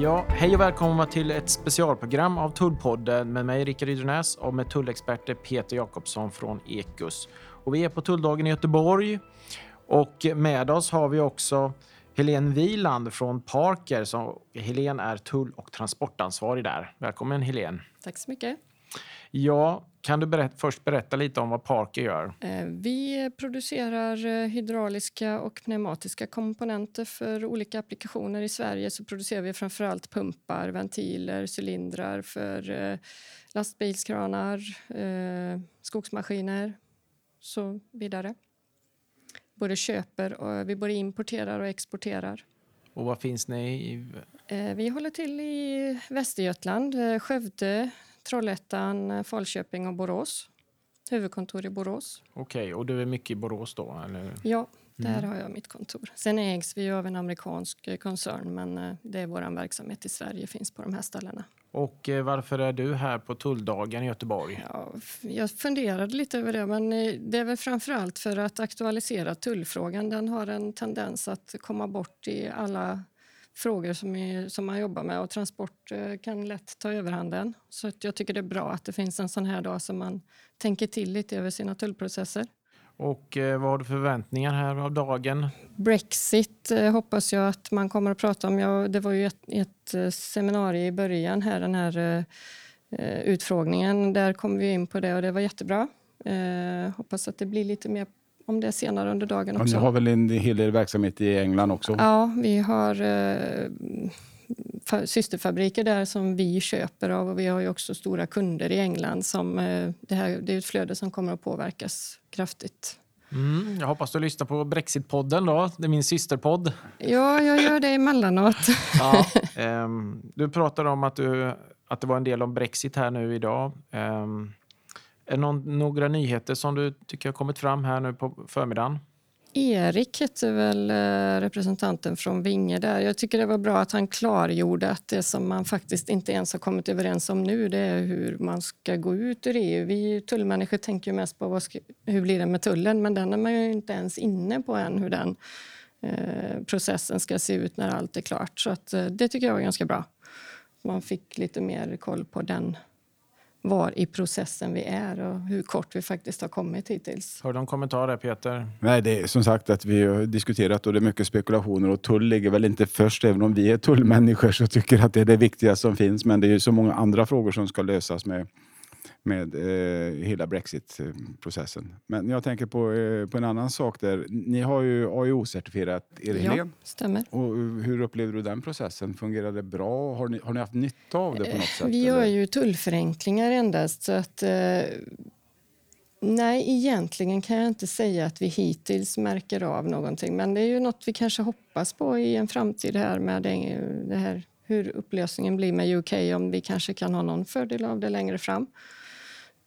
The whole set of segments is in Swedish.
Ja, hej och välkomna till ett specialprogram av Tullpodden med mig Rickard Ydrenäs och med tullexperter Peter Jakobsson från Ekus. Och vi är på Tulldagen i Göteborg och med oss har vi också Helene Wieland från Parker. Så Helene är tull och transportansvarig där. Välkommen Helene. Tack så mycket. Ja, kan du berätta, först berätta lite om vad Parker gör? Eh, vi producerar eh, hydrauliska och pneumatiska komponenter för olika applikationer. I Sverige så producerar vi framförallt pumpar, ventiler, cylindrar för eh, lastbilskranar, skogsmaskiner så vidare. Både köper och vi både importerar och exporterar. Och var finns ni? I... Vi håller till i Västergötland, Skövde, Trollhättan, Falköping och Borås. Huvudkontor i Borås. Okej, okay, och du är mycket i Borås då? Eller? Ja, där mm. har jag mitt kontor. Sen ägs vi av en amerikansk koncern men eh, det är vår verksamhet i Sverige finns på de här ställena. Och eh, varför är du här på Tulldagen i Göteborg? Ja, jag funderade lite över det, men eh, det är väl framför allt för att aktualisera tullfrågan. Den har en tendens att komma bort i alla frågor som, är, som man jobbar med och transport eh, kan lätt ta överhanden. Så jag tycker det är bra att det finns en sån här dag som man tänker till lite över sina tullprocesser. Och eh, vad har du förväntningar här av dagen? Brexit eh, hoppas jag att man kommer att prata om. Ja, det var ju ett, ett seminarium i början här, den här utfrågningen. Där kom vi in på det och det var jättebra. Eh, hoppas att det blir lite mer om det senare under dagen också. ni har väl en hel del verksamhet i England också? Ja, vi har eh, systerfabriker där som vi köper av och vi har ju också stora kunder i England. som eh, Det, här, det är ett flöde som kommer att påverkas kraftigt. Mm, jag hoppas du lyssnar på Brexitpodden då. Det är min systerpodd. Ja, jag gör det emellanåt. ja, um, du pratade om att, du, att det var en del om Brexit här nu idag. Um, är det någon, några nyheter som du tycker har kommit fram här nu på förmiddagen? Erik hette väl eh, representanten från Vinge där. Jag tycker det var bra att han klargjorde att det som man faktiskt inte ens har kommit överens om nu det är hur man ska gå ut ur EU. Vi tullmänniskor tänker ju mest på vad ska, hur blir det med tullen men den är man ju inte ens inne på än hur den eh, processen ska se ut när allt är klart. Så att, eh, det tycker jag var ganska bra. Man fick lite mer koll på den var i processen vi är och hur kort vi faktiskt har kommit hittills. Har du någon kommentar där Peter? Nej, det är som sagt att vi har diskuterat och det är mycket spekulationer och tull ligger väl inte först. Även om vi är tullmänniskor så tycker att det är det viktigaste som finns. Men det är ju så många andra frågor som ska lösas med med eh, hela Brexit-processen. Men jag tänker på, eh, på en annan sak där. Ni har ju AIO-certifierat er, ja, Helene. stämmer. Och hur upplevde du den processen? Fungerade det bra? Har ni, har ni haft nytta av det på något sätt? Vi gör ju tullförenklingar endast. Så att, eh, nej, egentligen kan jag inte säga att vi hittills märker av någonting. Men det är ju något vi kanske hoppas på i en framtid här med det, det här hur upplösningen blir med UK, om vi kanske kan ha någon fördel av det längre fram.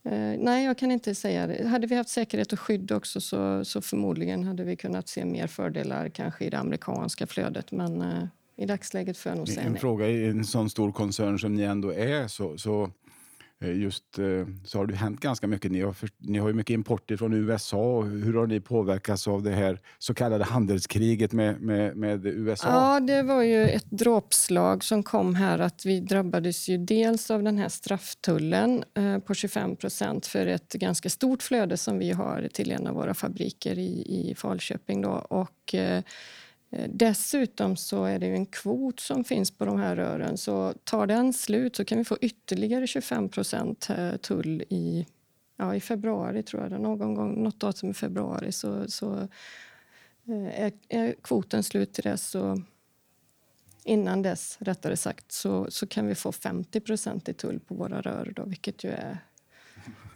Eh, nej, jag kan inte säga det. Hade vi haft säkerhet och skydd också så, så förmodligen hade vi kunnat se mer fördelar kanske i det amerikanska flödet. Men eh, i dagsläget får jag nog säga en nej. fråga i en sån stor koncern som ni ändå är så, så Eh, just eh, så har det hänt ganska mycket. Ni har, ni har ju mycket import från USA. Hur har ni påverkats av det här så kallade handelskriget med, med, med USA? Ja, det var ju ett dråpslag som kom här. att Vi drabbades ju dels av den här strafftullen eh, på 25 procent för ett ganska stort flöde som vi har till en av våra fabriker i, i Falköping. Då. Och, Eh, dessutom så är det en kvot som finns på de här rören. Så tar den slut så kan vi få ytterligare 25 eh, tull i, ja, i februari, tror jag. Någon gång, något datum i februari så, så eh, är, är kvoten slut till dess. Så innan dess, rättare sagt, så, så kan vi få 50% i tull på våra rör, då, vilket ju är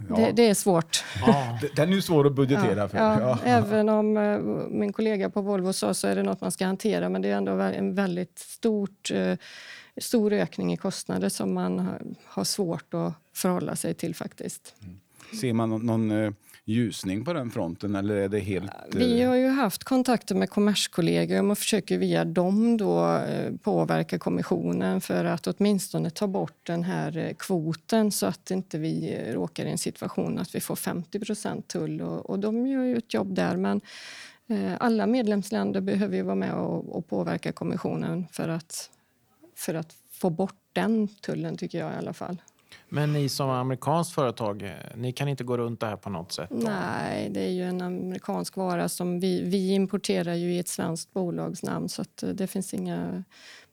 Ja. Det, det, är svårt. Ja. Den är ju svår att budgetera ja, för. Ja. Även om uh, min kollega på Volvo sa så är det något man ska hantera men det är ändå en väldigt stort, uh, stor ökning i kostnader som man har svårt att förhålla sig till faktiskt. Mm. Ser man någon, någon uh, ljusning på den fronten? Eller är det helt, Vi har ju haft kontakter med Kommerskollegium och försöker via dem då påverka kommissionen för att åtminstone ta bort den här kvoten så att inte vi råkar i en situation att vi får 50% tull. Och, och de gör ju ett jobb där. Men alla medlemsländer behöver ju vara med och, och påverka kommissionen för att, för att få bort den tullen tycker jag i alla fall. Men ni som amerikanskt företag, eh, ni kan inte gå runt det här på något sätt? Då? Nej, det är ju en amerikansk vara som vi, vi importerar ju i ett svenskt bolagsnamn så att eh, det finns inga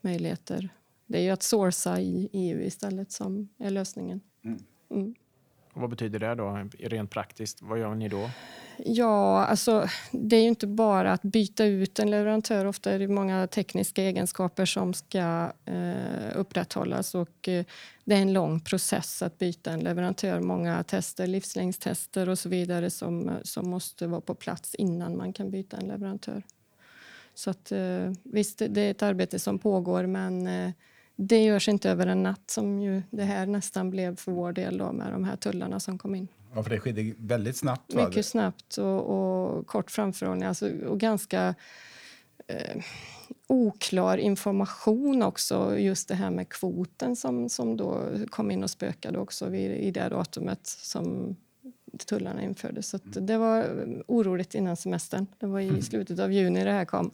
möjligheter. Det är ju att sourca i EU istället som är lösningen. Mm. Vad betyder det då rent praktiskt? Vad gör ni då? Ja, alltså det är ju inte bara att byta ut en leverantör. Ofta är det många tekniska egenskaper som ska eh, upprätthållas och eh, det är en lång process att byta en leverantör. Många tester, livslängdstester och så vidare som, som måste vara på plats innan man kan byta en leverantör. Så att, eh, visst, det är ett arbete som pågår men eh, det görs inte över en natt som ju det här nästan blev för vår del då, med de här tullarna som kom in. Ja, för det skedde väldigt snabbt. Va? Mycket snabbt och, och kort framförhållning alltså, och ganska eh, oklar information också. Just det här med kvoten som, som då kom in och spökade också vid, i det datumet som tullarna infördes. Så det var oroligt innan semestern. Det var i slutet av juni det här kom.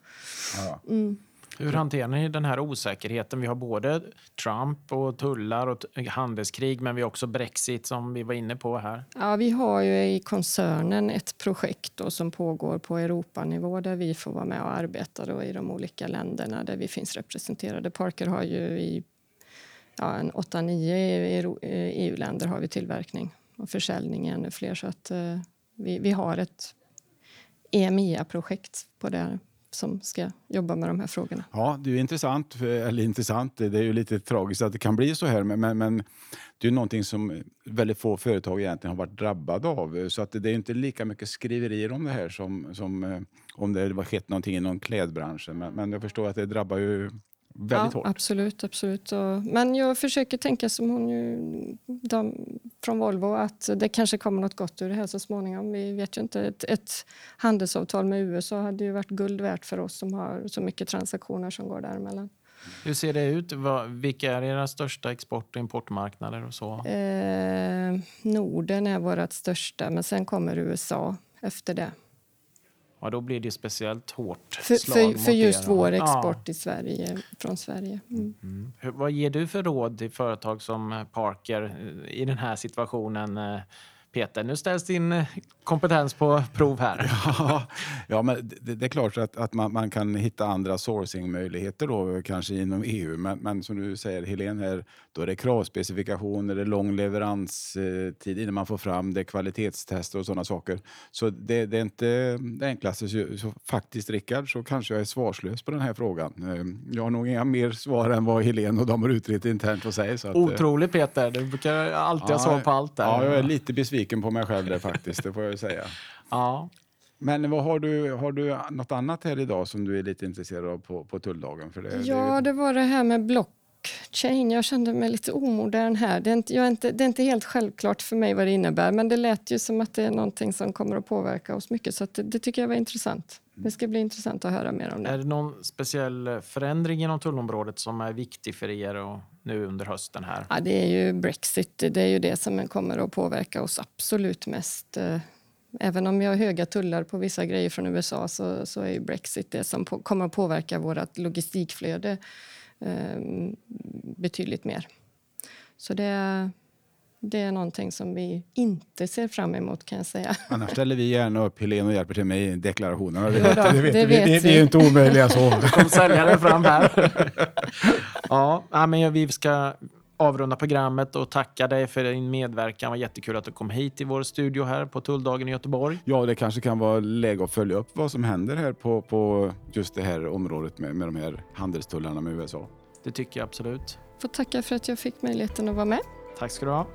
Mm. Hur hanterar ni den här osäkerheten? Vi har både Trump och tullar och handelskrig men vi har också Brexit som vi var inne på här. Ja, vi har ju i koncernen ett projekt då som pågår på Europanivå där vi får vara med och arbeta då i de olika länderna där vi finns representerade. Parker har ju i ja, en 8-9 eh, EU-länder har vi tillverkning och försäljning i ännu fler. Så att, eh, vi, vi har ett EMEA-projekt på det som ska jobba med de här frågorna. Ja, det är ju intressant, eh, eller intressant, det är ju lite tragiskt att det kan bli så här, men, men, men det är ju någonting som väldigt få företag egentligen har varit drabbade av. Så att det är ju inte lika mycket skriverier om det här som, som eh, om det har skett någonting inom klädbranschen. Men, men jag förstår att det drabbar ju väldigt ja, hårt. Absolut, absolut. Och, men jag försöker tänka som hon ju, de, från Volvo att det kanske kommer något gott ur det här så småningom. Vi vet ju inte. Ett, ett handelsavtal med USA hade ju varit guld värt för oss som har så mycket transaktioner som går däremellan. Hur ser det ut? Vilka är era största export och importmarknader och så? Eh, Norden är vårt största, men sen kommer USA efter det. Ja, då blir det speciellt hårt För, slag för, för just er. vår Ja. export i Sverige, från Sverige. Mm. Mm. Vad ger du för råd till företag som eh, Parker eh, i den här situationen? Peter, nu ställs din eh, kompetens på prov här. Ja, ja, men det, det är klart att, att man, man kan hitta andra sourcing-möjligheter då, kanske inom EU. Men, men som du säger, Helene, här, då är det kravspecifikationer, det är lång leveranstid innan man får fram det, kvalitetstester och sådana saker. Så det, det är inte det enklaste. Så, så faktiskt, Rickard, så kanske jag är svarslös på den här frågan. Eh, Jag har nog inga mer svar än vad Helene och de har utrett internt och säger. Så att, eh, Otroligt Peter, du brukar alltid ha svar på allt där. Ja, jag är lite besviken på mig själv där faktiskt, det får jag ju säga. Ja. Men vad har, du, har du något annat här idag som du är lite intresserad av på, på tulldagen? För det, det Ja, ju- det var det här med blockchain. Jag kände mig lite omodern här. Det är, inte, jag är inte, det är inte helt självklart för mig vad det innebär, men det lät ju som att det är någonting som kommer att påverka oss mycket, så att det, det tycker jag var intressant. Det ska bli intressant att höra mer om det. Är det någon speciell förändring inom tullområdet som är viktig för er och nu under hösten här? Ja, det är ju Brexit. Det är ju det som kommer att påverka oss absolut mest. Eh, även om vi har höga tullar på vissa grejer från USA så, så är ju Brexit det som på, kommer att påverka vårt logistikflöde eh, betydligt mer. Så det, det är någonting som vi inte ser fram emot kan jag säga. Annars ställer vi gärna upp Helene och hjälper till med i deklarationerna. Det det vet, det vi. vet vi. Vi. är ju inte omöjliga så. kom säljaren fram här. ja, ja, men vi ska avrunda programmet och tacka dig för din medverkan. Det var jättekul att du kom hit till vår studio här på Tulldagen i Göteborg. Ja, det kanske kan vara läge att följa upp vad som händer här på, på just det här området med, med de här handelstullarna med USA. Det tycker jag absolut. Får tacka för att jag fick möjligheten att vara med. Tack ska du ha.